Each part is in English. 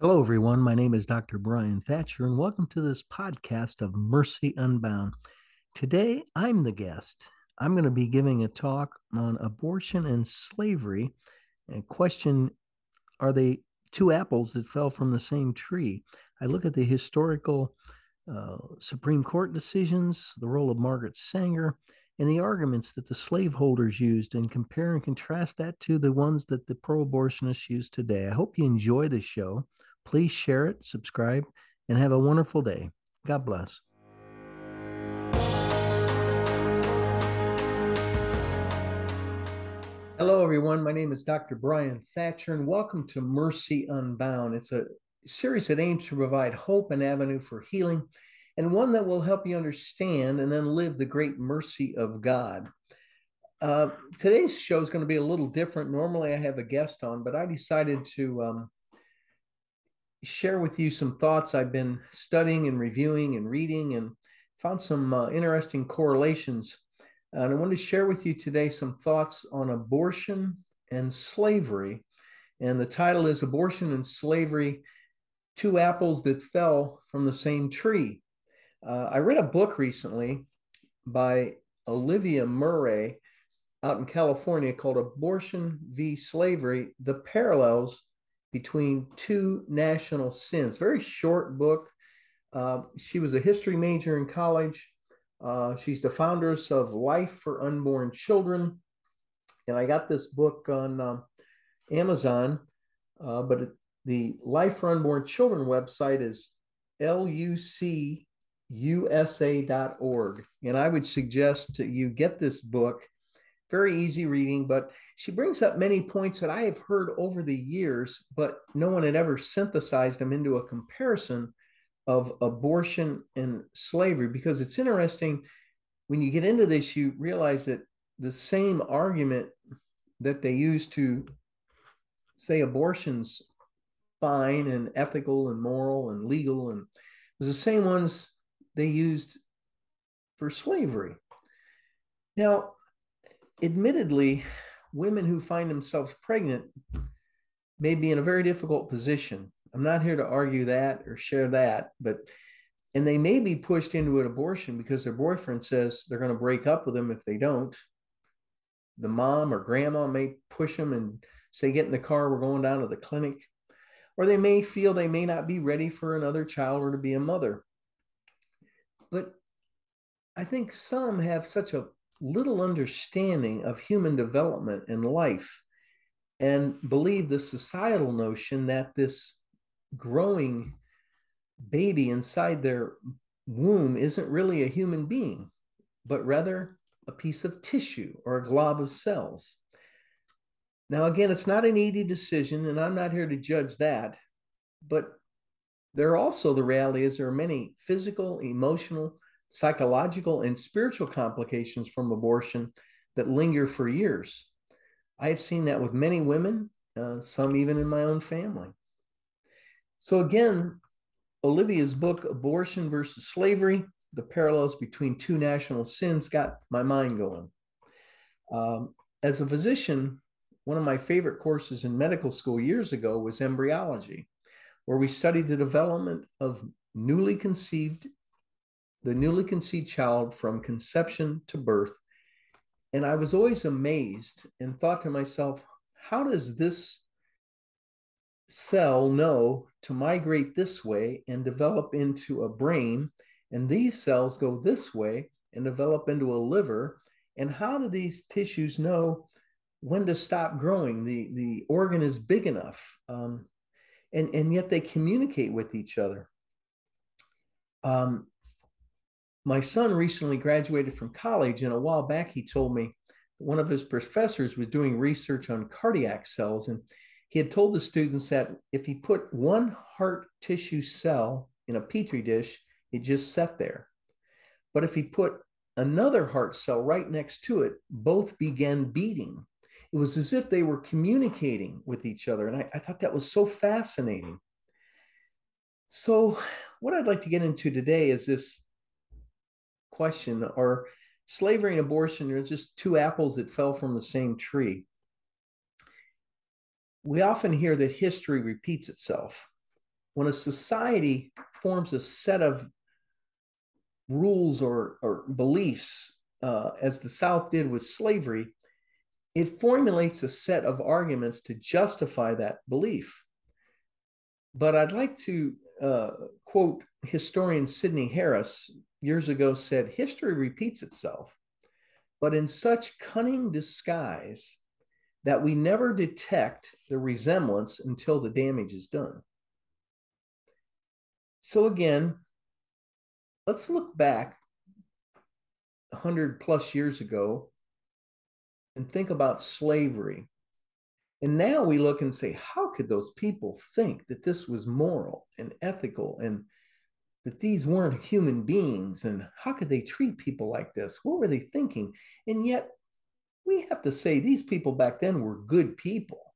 Hello, everyone. My name is Dr. Bryan Thatcher, and welcome to this podcast of Mercy Unbound. Today, I'm the guest. I'm going to be giving a talk on abortion and slavery and question Are they two apples that fell from the same tree? I look at the historical uh, Supreme Court decisions, the role of Margaret Sanger, and the arguments that the slaveholders used, and compare and contrast that to the ones that the pro abortionists use today. I hope you enjoy the show. Please share it, subscribe, and have a wonderful day. God bless. Hello, everyone. My name is Dr. Bryan Thatcher, and welcome to Mercy Unbound. It's a series that aims to provide hope and avenue for healing, and one that will help you understand and then live the great mercy of God. Uh, today's show is going to be a little different. Normally, I have a guest on, but I decided to um, share with you some thoughts I've been studying and reviewing and reading and found some uh, interesting correlations. And I want to share with you today some thoughts on abortion and slavery. And the title is Abortion and Slavery Two Apples That Fell from the Same Tree. Uh, I read a book recently by Olivia Murray out in California called Abortion v. Slavery The Parallels between two national sins. Very short book. Uh, she was a history major in college. Uh, she's the founders of Life for Unborn Children. And I got this book on um, Amazon, uh, but it, the Life for Unborn Children website is lucusa.org. And I would suggest that you get this book very easy reading, but she brings up many points that I have heard over the years, but no one had ever synthesized them into a comparison of abortion and slavery because it's interesting when you get into this, you realize that the same argument that they use to say abortion's fine and ethical and moral and legal and was the same ones they used for slavery. Now, admittedly, women who find themselves pregnant may be in a very difficult position. I'm not here to argue that or share that, but and they may be pushed into an abortion because their boyfriend says they're going to break up with them if they don't. The mom or grandma may push them and say, Get in the car, we're going down to the clinic. Or they may feel they may not be ready for another child or to be a mother. But I think some have such a little understanding of human development and life and believe the societal notion that this growing baby inside their womb isn't really a human being, but rather a piece of tissue or a glob of cells. Now, again, it's not an easy decision, and I'm not here to judge that, but there are also the reality is there are many physical, emotional, psychological and spiritual complications from abortion that linger for years. I have seen that with many women, uh, some even in my own family. So, again, Olivia's book, Abortion versus Slavery The Parallels Between Two National Sins, got my mind going. Um, as a physician, one of my favorite courses in medical school years ago was embryology, where we studied the development of newly conceived the newly conceived child from conception to birth. And I was always amazed and thought to myself, how does this cell know to migrate this way and develop into a brain? And these cells go this way and develop into a liver. And how do these tissues know when to stop growing? The, the organ is big enough. Um, and, and yet they communicate with each other. Um, my son recently graduated from college, and a while back he told me one of his professors was doing research on cardiac cells, and he had told the students that if he put one heart tissue cell in a petri dish, it just sat there. But if he put another heart cell right next to it, both began beating. It was as if they were communicating with each other. And I, I thought that was so fascinating. So, what I'd like to get into today is this question are slavery and abortion are just two apples that fell from the same tree. We often hear that history repeats itself. when a society forms a set of rules or, or beliefs, uh, as the South did with slavery, it formulates a set of arguments to justify that belief. But I'd like to uh, quote historian Sydney Harris years ago said, History repeats itself, but in such cunning disguise that we never detect the resemblance until the damage is done. So, again, let's look back 100 plus years ago and think about slavery. And now we look and say, how could those people think that this was moral and ethical and that these weren't human beings? And how could they treat people like this? What were they thinking? And yet, we have to say these people back then were good people.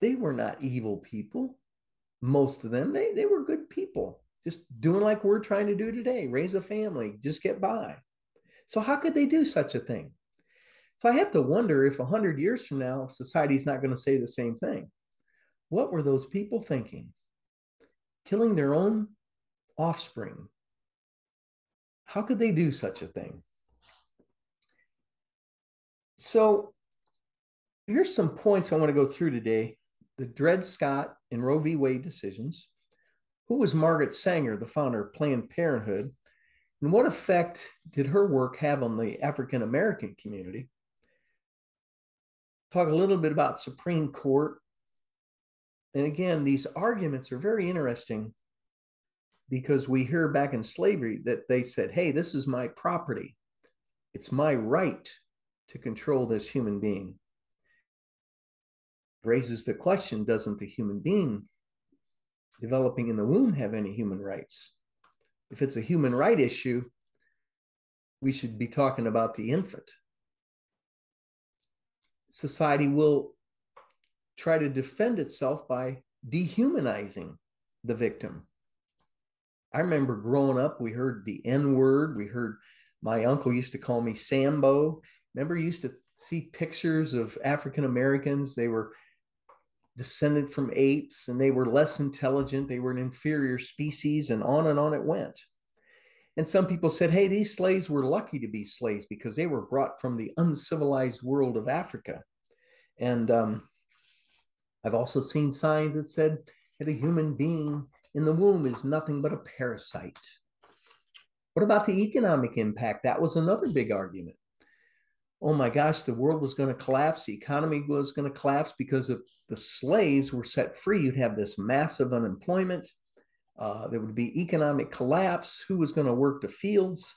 They were not evil people. Most of them, they, they were good people, just doing like we're trying to do today raise a family, just get by. So, how could they do such a thing? So I have to wonder if 100 years from now, society's not going to say the same thing. What were those people thinking? Killing their own offspring. How could they do such a thing? So here's some points I want to go through today. The Dred Scott and Roe v. Wade decisions. Who was Margaret Sanger, the founder of Planned Parenthood? And what effect did her work have on the African American community? talk a little bit about Supreme Court. And again, these arguments are very interesting because we hear back in slavery that they said, hey, this is my property. It's my right to control this human being. Raises the question doesn't the human being developing in the womb have any human rights? If it's a human right issue, we should be talking about the infant society will try to defend itself by dehumanizing the victim. I remember growing up, we heard the N word. We heard my uncle used to call me Sambo. Remember, used to see pictures of African Americans. They were descended from apes and they were less intelligent. They were an inferior species, and on and on it went. And some people said, hey, these slaves were lucky to be slaves because they were brought from the uncivilized world of Africa. And um, I've also seen signs that said that a human being in the womb is nothing but a parasite. What about the economic impact? That was another big argument. Oh my gosh, the world was going to collapse. The economy was going to collapse because if the slaves were set free, you'd have this massive unemployment uh, there would be economic collapse. Who was going to work the fields?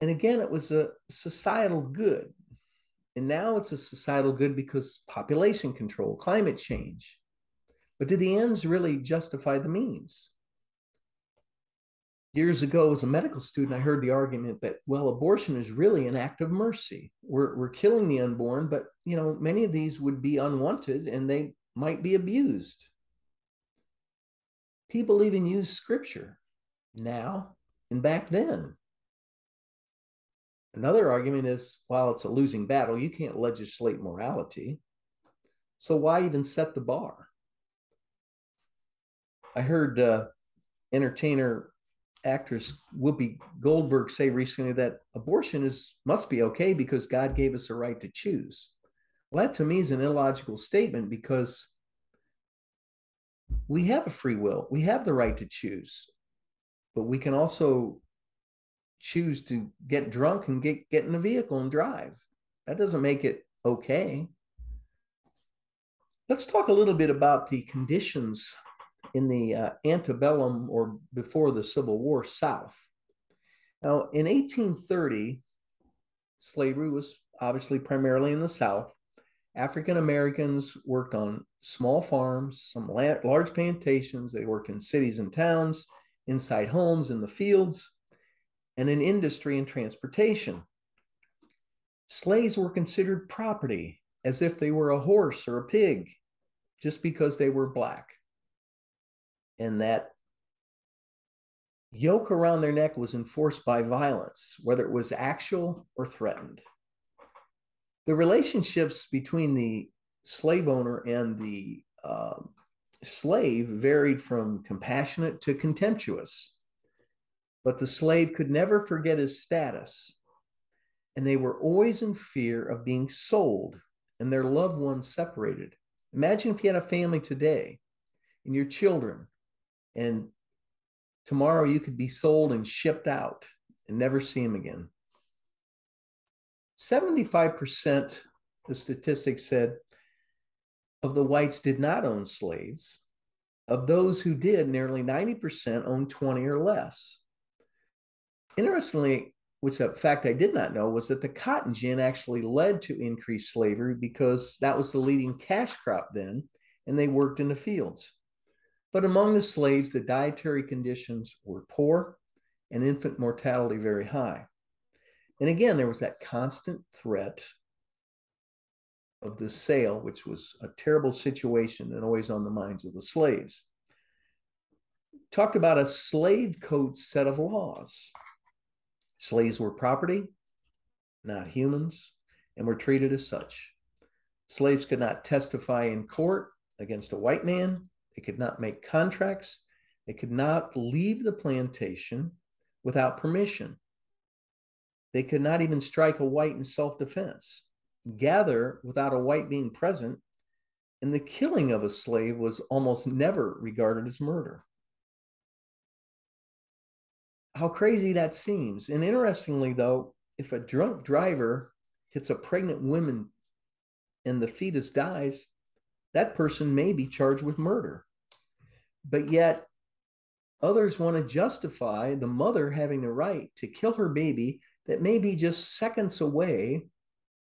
And again, it was a societal good. And now it's a societal good because population control, climate change. But did the ends really justify the means? Years ago, as a medical student, I heard the argument that, well, abortion is really an act of mercy. We're, we're killing the unborn, but you know, many of these would be unwanted and they might be abused people even use scripture now and back then. Another argument is while it's a losing battle, you can't legislate morality. So why even set the bar? I heard uh, entertainer actress Whoopi Goldberg say recently that abortion is must be okay because God gave us a right to choose. Well, that to me is an illogical statement because we have a free will. We have the right to choose, but we can also choose to get drunk and get, get in a vehicle and drive. That doesn't make it okay. Let's talk a little bit about the conditions in the uh, antebellum or before the Civil War South. Now, in 1830, slavery was obviously primarily in the South. African Americans worked on small farms, some large plantations. They worked in cities and towns, inside homes, in the fields, and in industry and transportation. Slaves were considered property as if they were a horse or a pig just because they were black. And that yoke around their neck was enforced by violence, whether it was actual or threatened the relationships between the slave owner and the uh, slave varied from compassionate to contemptuous. But the slave could never forget his status, and they were always in fear of being sold and their loved ones separated. Imagine if you had a family today and your children, and tomorrow you could be sold and shipped out and never see them again. 75%, the statistics said, of the whites did not own slaves. Of those who did, nearly 90% owned 20 or less. Interestingly, which a fact I did not know, was that the cotton gin actually led to increased slavery because that was the leading cash crop then, and they worked in the fields. But among the slaves, the dietary conditions were poor and infant mortality very high. And again, there was that constant threat of the sale, which was a terrible situation and always on the minds of the slaves. Talked about a slave code set of laws. Slaves were property, not humans, and were treated as such. Slaves could not testify in court against a white man. They could not make contracts. They could not leave the plantation without permission. They could not even strike a white in self defense gather without a white being present, and the killing of a slave was almost never regarded as murder. How crazy that seems. And interestingly, though, if a drunk driver hits a pregnant woman and the fetus dies, that person may be charged with murder. But yet, others want to justify the mother having the right to kill her baby that may be just seconds away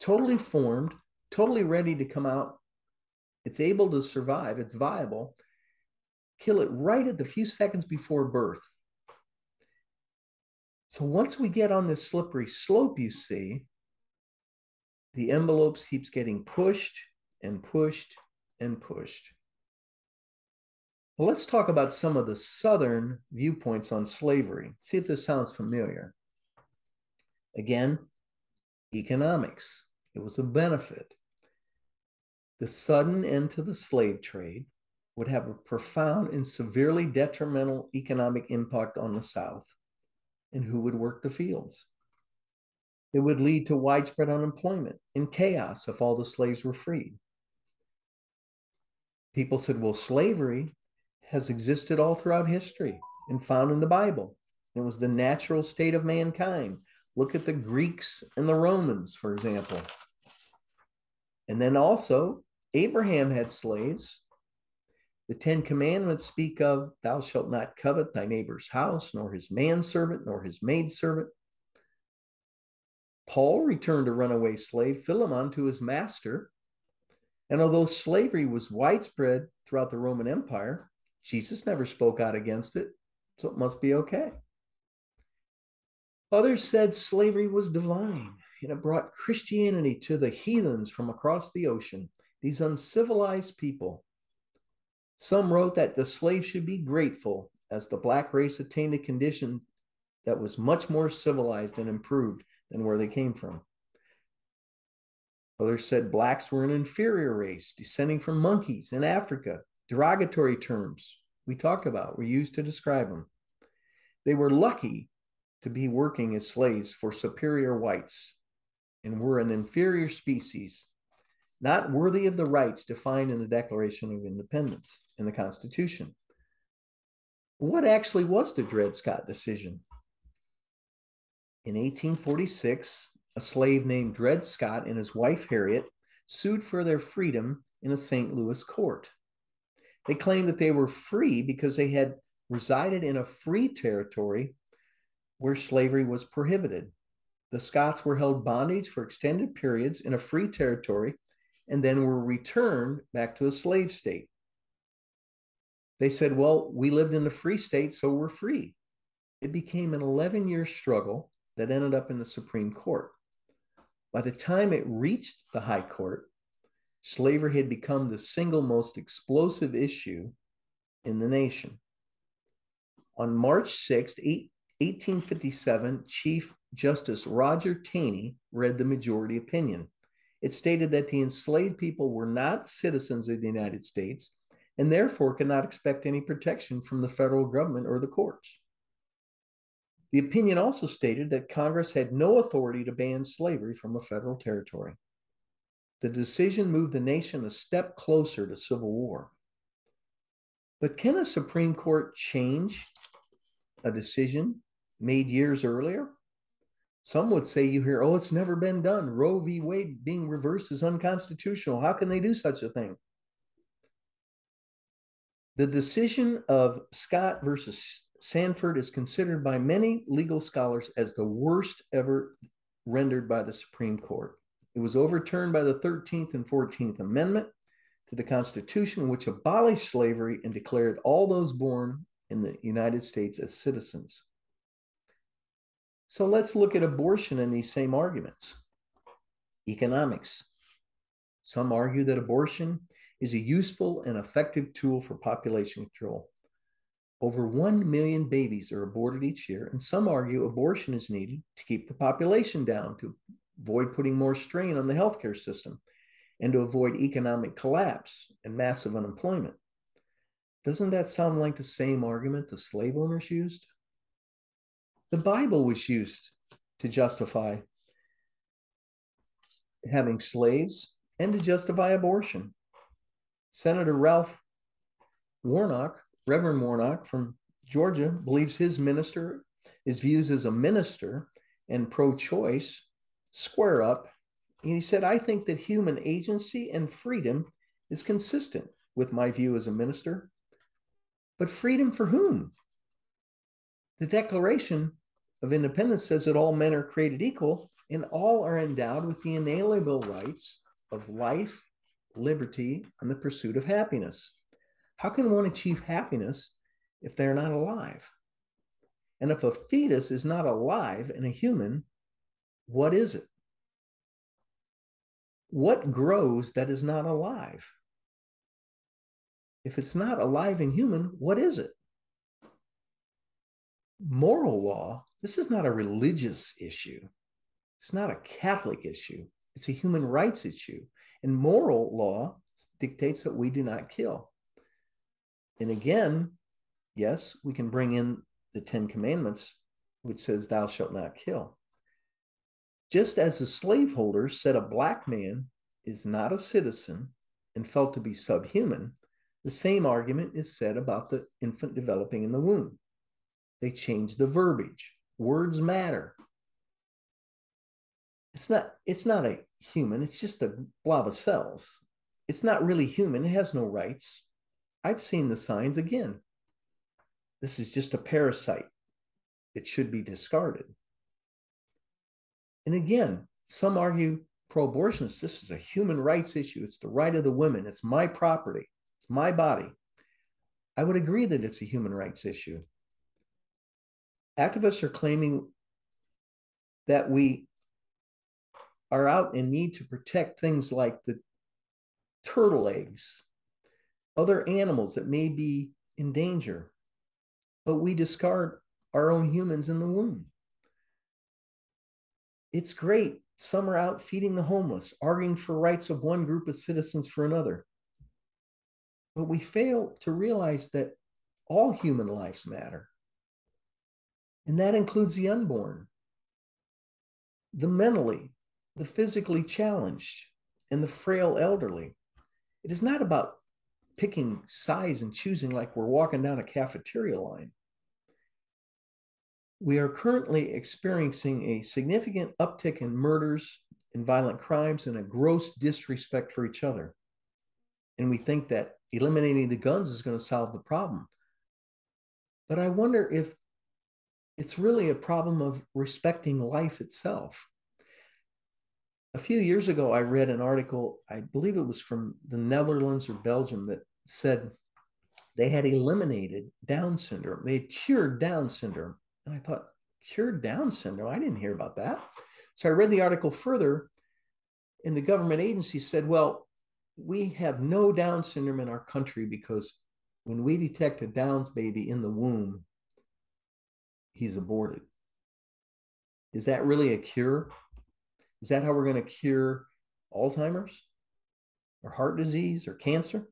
totally formed, totally ready to come out. It's able to survive, it's viable. Kill it right at the few seconds before birth. So once we get on this slippery slope, you see, the envelopes keeps getting pushed and pushed and pushed. Well, let's talk about some of the Southern viewpoints on slavery. See if this sounds familiar. Again, economics. It was a benefit. The sudden end to the slave trade would have a profound and severely detrimental economic impact on the South and who would work the fields. It would lead to widespread unemployment and chaos if all the slaves were freed. People said, well, slavery has existed all throughout history and found in the Bible. It was the natural state of mankind. Look at the Greeks and the Romans, for example. And then also, Abraham had slaves. The Ten Commandments speak of, Thou shalt not covet thy neighbor's house, nor his manservant, nor his maidservant. Paul returned a runaway slave, Philemon, to his master. And although slavery was widespread throughout the Roman Empire, Jesus never spoke out against it, so it must be okay. Others said slavery was divine and it brought Christianity to the heathens from across the ocean, these uncivilized people. Some wrote that the slaves should be grateful as the black race attained a condition that was much more civilized and improved than where they came from. Others said blacks were an inferior race descending from monkeys in Africa. Derogatory terms we talked about were used to describe them. They were lucky to be working as slaves for superior whites and were an inferior species, not worthy of the rights defined in the Declaration of Independence in the Constitution. What actually was the Dred Scott decision? In 1846, a slave named Dred Scott and his wife Harriet sued for their freedom in a St. Louis court. They claimed that they were free because they had resided in a free territory where slavery was prohibited. The Scotts were held bondage for extended periods in a free territory and then were returned back to a slave state. They said, Well, we lived in a free state, so we're free. It became an 11 year struggle that ended up in the Supreme Court. By the time it reached the High Court, slavery had become the single most explosive issue in the nation. On March 6, 1857, Chief Justice Roger Taney read the majority opinion. It stated that the enslaved people were not citizens of the United States and therefore could not expect any protection from the federal government or the courts. The opinion also stated that Congress had no authority to ban slavery from a federal territory. The decision moved the nation a step closer to civil war. But can a Supreme Court change a decision made years earlier? Some would say you hear, oh, it's never been done. Roe v. Wade being reversed is unconstitutional. How can they do such a thing? The decision of Scott versus Sandford is considered by many legal scholars as the worst ever rendered by the Supreme Court. It was overturned by the 13th and 14th Amendment to the Constitution, which abolished slavery and declared all those born in the United States as citizens. So let's look at abortion in these same arguments. Economics. Some argue that abortion is a useful and effective tool for population control. Over 1 million babies are aborted each year, and some argue abortion is needed to keep the population down, to avoid putting more strain on the healthcare system, and to avoid economic collapse and massive unemployment. Doesn't that sound like the same argument the slave owners used? The Bible was used to justify having slaves and to justify abortion. Senator Ralph Warnock, Reverend Warnock from Georgia, believes his minister is views as a minister and pro choice square up. And he said, I think that human agency and freedom is consistent with my view as a minister. But freedom for whom? The Declaration of Independence says that all men are created equal and all are endowed with the inalienable rights of life, liberty, and the pursuit of happiness. How can one achieve happiness if they're not alive? And if a fetus is not alive and a human, what is it? What grows that is not alive? If it's not alive and human, what is it? Moral law, this is not a religious issue. It's not a Catholic issue. It's a human rights issue. And moral law dictates that we do not kill. And again, yes, we can bring in the Ten Commandments, which says, Thou shalt not kill. Just as the slaveholders said a black man is not a citizen and felt to be subhuman, the same argument is said about the infant developing in the womb. They change the verbiage. Words matter. It's not, it's not a human, it's just a blob of cells. It's not really human, it has no rights. I've seen the signs again. This is just a parasite. It should be discarded. And again, some argue pro abortionists, this is a human rights issue. It's the right of the women. It's my property. It's my body. I would agree that it's a human rights issue. Activists are claiming that we are out and need to protect things like the turtle eggs, other animals that may be in danger, but we discard our own humans in the womb. It's great. Some are out feeding the homeless, arguing for rights of one group of citizens for another. But we fail to realize that all human lives matter. And that includes the unborn, the mentally, the physically challenged, and the frail elderly. It is not about picking sides and choosing like we're walking down a cafeteria line. We are currently experiencing a significant uptick in murders and violent crimes and a gross disrespect for each other. And we think that eliminating the guns is going to solve the problem. But I wonder if it's really a problem of respecting life itself a few years ago, I read an article, I believe it was from the Netherlands or Belgium, that said they had eliminated Down syndrome. They had cured Down syndrome. And I thought, cured Down syndrome? I didn't hear about that. So I read the article further, and the government agency said, well, we have no Down syndrome in our country because when we detect a Down's baby in the womb, he's aborted. Is that really a cure? Is that how we're going to cure Alzheimer's or heart disease or cancer?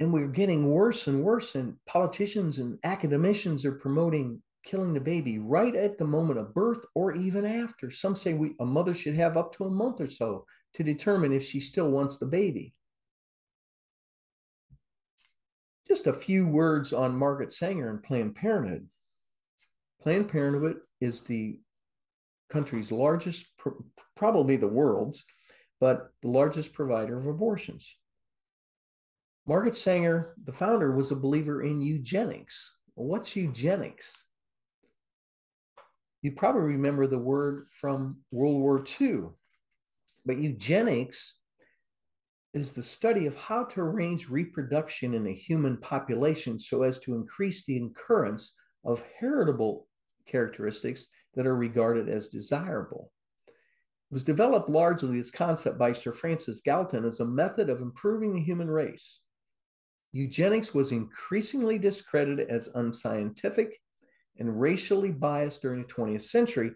And we're getting worse and worse, and politicians and academicians are promoting killing the baby right at the moment of birth or even after. Some say we, a mother should have up to a month or so to determine if she still wants the baby. Just a few words on Margaret Sanger and Planned Parenthood. Planned Parenthood is the country's largest, probably the world's, but the largest provider of abortions. Margaret Sanger, the founder, was a believer in eugenics. What's eugenics? You probably remember the word from World War II, but eugenics is the study of how to arrange reproduction in a human population so as to increase the occurrence of heritable characteristics that are regarded as desirable. It was developed largely this concept by Sir Francis Galton as a method of improving the human race. Eugenics was increasingly discredited as unscientific and racially biased during the 20th century,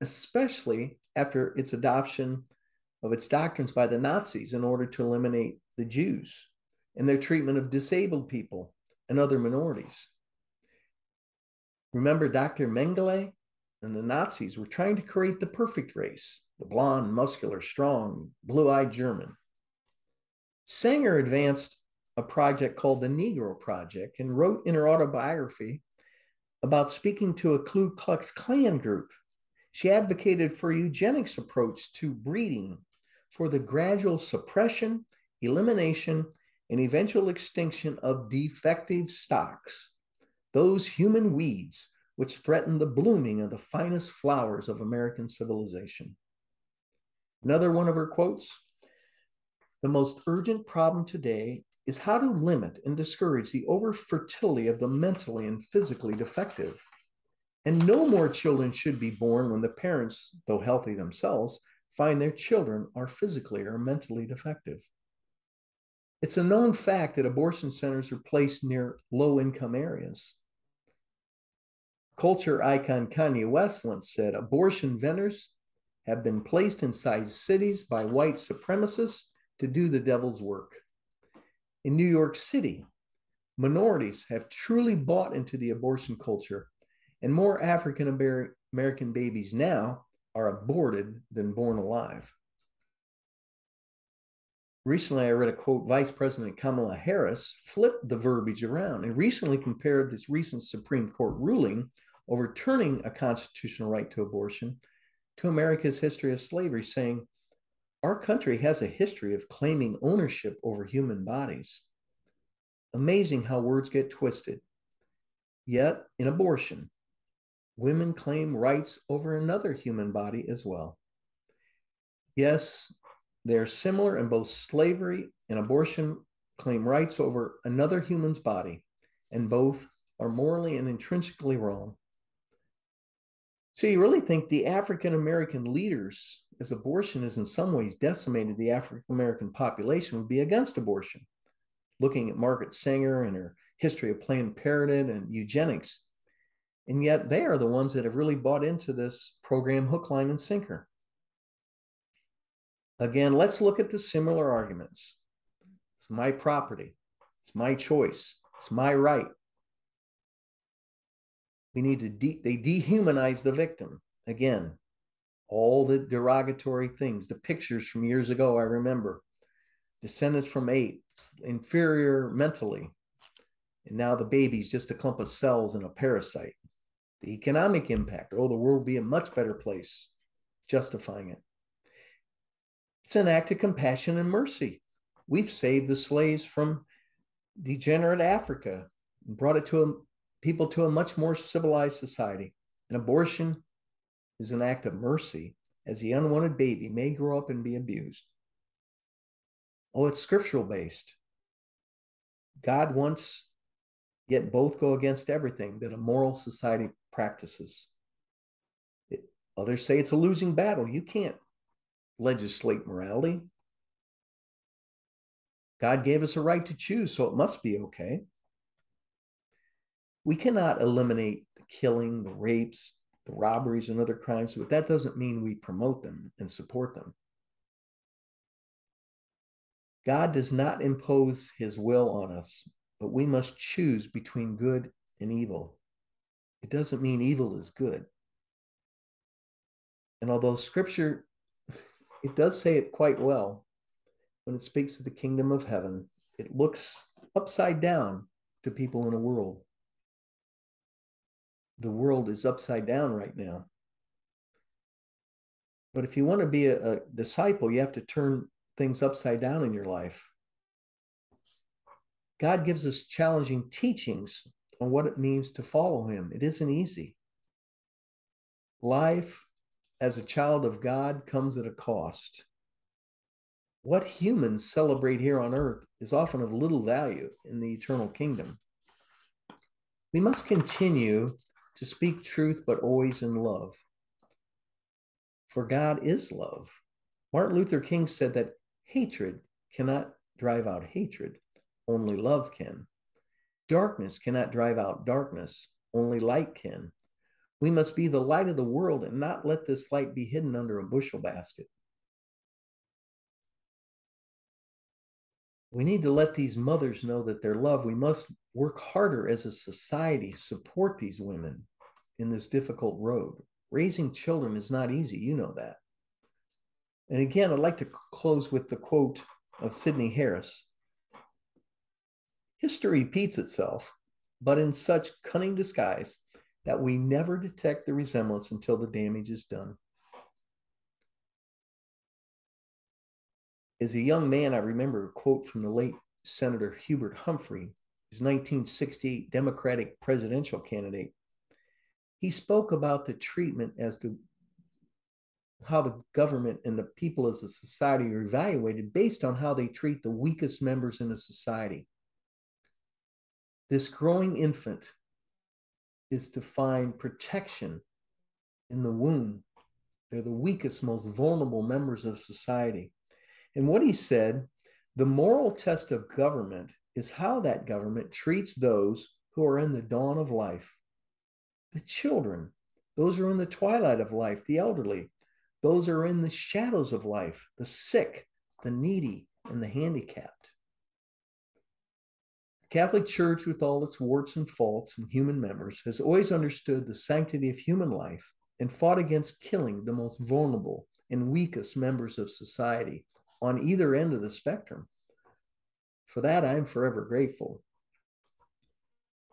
especially after its adoption of its doctrines by the Nazis in order to eliminate the Jews and their treatment of disabled people and other minorities. Remember Dr. Mengele and the Nazis were trying to create the perfect race, the blonde, muscular, strong, blue-eyed German. Sanger advanced a project called the Negro Project and wrote in her autobiography about speaking to a Ku Klux Klan group. She advocated for eugenics approach to breeding for the gradual suppression, elimination, and eventual extinction of defective stocks, those human weeds which threaten the blooming of the finest flowers of American civilization. Another one of her quotes The most urgent problem today is how to limit and discourage the overfertility of the mentally and physically defective. And no more children should be born when the parents, though healthy themselves, find their children are physically or mentally defective. It's a known fact that abortion centers are placed near low income areas. Culture icon Kanye West once said abortion vendors have been placed inside cities by white supremacists to do the devil's work. In New York City, minorities have truly bought into the abortion culture, and more African American babies now are aborted than born alive. Recently, I read a quote Vice President Kamala Harris flipped the verbiage around and recently compared this recent Supreme Court ruling overturning a constitutional right to abortion to America's history of slavery, saying, Our country has a history of claiming ownership over human bodies. Amazing how words get twisted. Yet, in abortion, women claim rights over another human body as well. Yes, they're similar in both slavery and abortion claim rights over another human's body, and both are morally and intrinsically wrong. So you really think the African American leaders, as abortion has in some ways decimated the African American population, would be against abortion? Looking at Margaret Sanger and her history of Planned Parenthood and eugenics, and yet they are the ones that have really bought into this program hook, line, and sinker. Again, let's look at the similar arguments. It's my property. It's my choice. It's my right. We need to, de- they dehumanize the victim. Again, all the derogatory things, the pictures from years ago, I remember. Descendants from eight, inferior mentally. And now the baby's just a clump of cells and a parasite the economic impact. Oh, the world will be a much better place, justifying it. It's an act of compassion and mercy. We've saved the slaves from degenerate Africa and brought it to a, people to a much more civilized society. An abortion is an act of mercy as the unwanted baby may grow up and be abused. Oh, it's scriptural based. God wants, yet both go against everything that a moral society practices. It, others say it's a losing battle. You can't legislate morality. God gave us a right to choose, so it must be okay. We cannot eliminate the killing, the rapes, the robberies, and other crimes, but that doesn't mean we promote them and support them. God does not impose his will on us, but we must choose between good and evil. It doesn't mean evil is good. And although scripture, it does say it quite well when it speaks of the kingdom of heaven, it looks upside down to people in a world. The world is upside down right now. But if you want to be a, a disciple, you have to turn things upside down in your life. God gives us challenging teachings on what it means to follow Him. It isn't easy. Life as a child of God comes at a cost. What humans celebrate here on earth is often of little value in the eternal kingdom. We must continue to speak truth, but always in love. For God is love. Martin Luther King said that hatred cannot drive out hatred, only love can. Darkness cannot drive out darkness, only light can. We must be the light of the world and not let this light be hidden under a bushel basket. We need to let these mothers know that they're loved. We must work harder as a society, support these women in this difficult road. Raising children is not easy, you know that. And again, I'd like to close with the quote of Sydney Harris History repeats itself, but in such cunning disguise that we never detect the resemblance until the damage is done. As a young man, I remember a quote from the late Senator Hubert Humphrey, his 1968 Democratic presidential candidate. He spoke about the treatment as to how the government and the people as a society are evaluated based on how they treat the weakest members in a society. This growing infant is to find protection in the womb. They're the weakest, most vulnerable members of society. And what he said the moral test of government is how that government treats those who are in the dawn of life the children, those who are in the twilight of life, the elderly, those who are in the shadows of life, the sick, the needy, and the handicapped. The Catholic Church, with all its warts and faults and human members, has always understood the sanctity of human life and fought against killing the most vulnerable and weakest members of society on either end of the spectrum. For that, I'm forever grateful.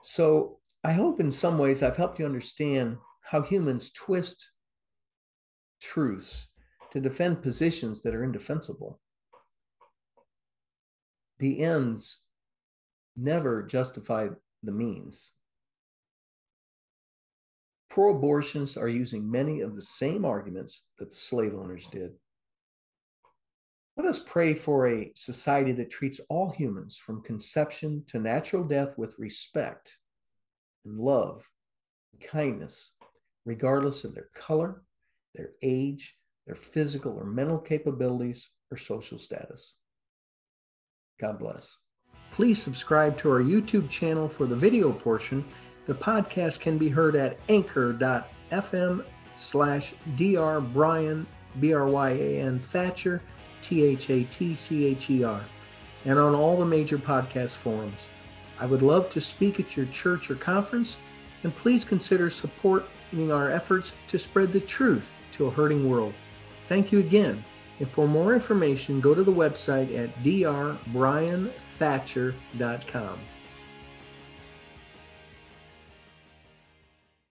So, I hope in some ways I've helped you understand how humans twist truths to defend positions that are indefensible. The ends never justify the means. Pro abortionists are using many of the same arguments that the slave owners did. Let us pray for a society that treats all humans from conception to natural death with respect and love and kindness, regardless of their color, their age, their physical or mental capabilities, or social status. God bless. Please subscribe to our YouTube channel for the video portion. The podcast can be heard at anchor.fm slash dr Bryan, B-R-Y-A-N Thatcher, T-H-A-T-C-H-E-R, and on all the major podcast forums. I would love to speak at your church or conference, and please consider supporting our efforts to spread the truth to a hurting world. Thank you again. And for more information, go to the website at drbryanthatcher.com.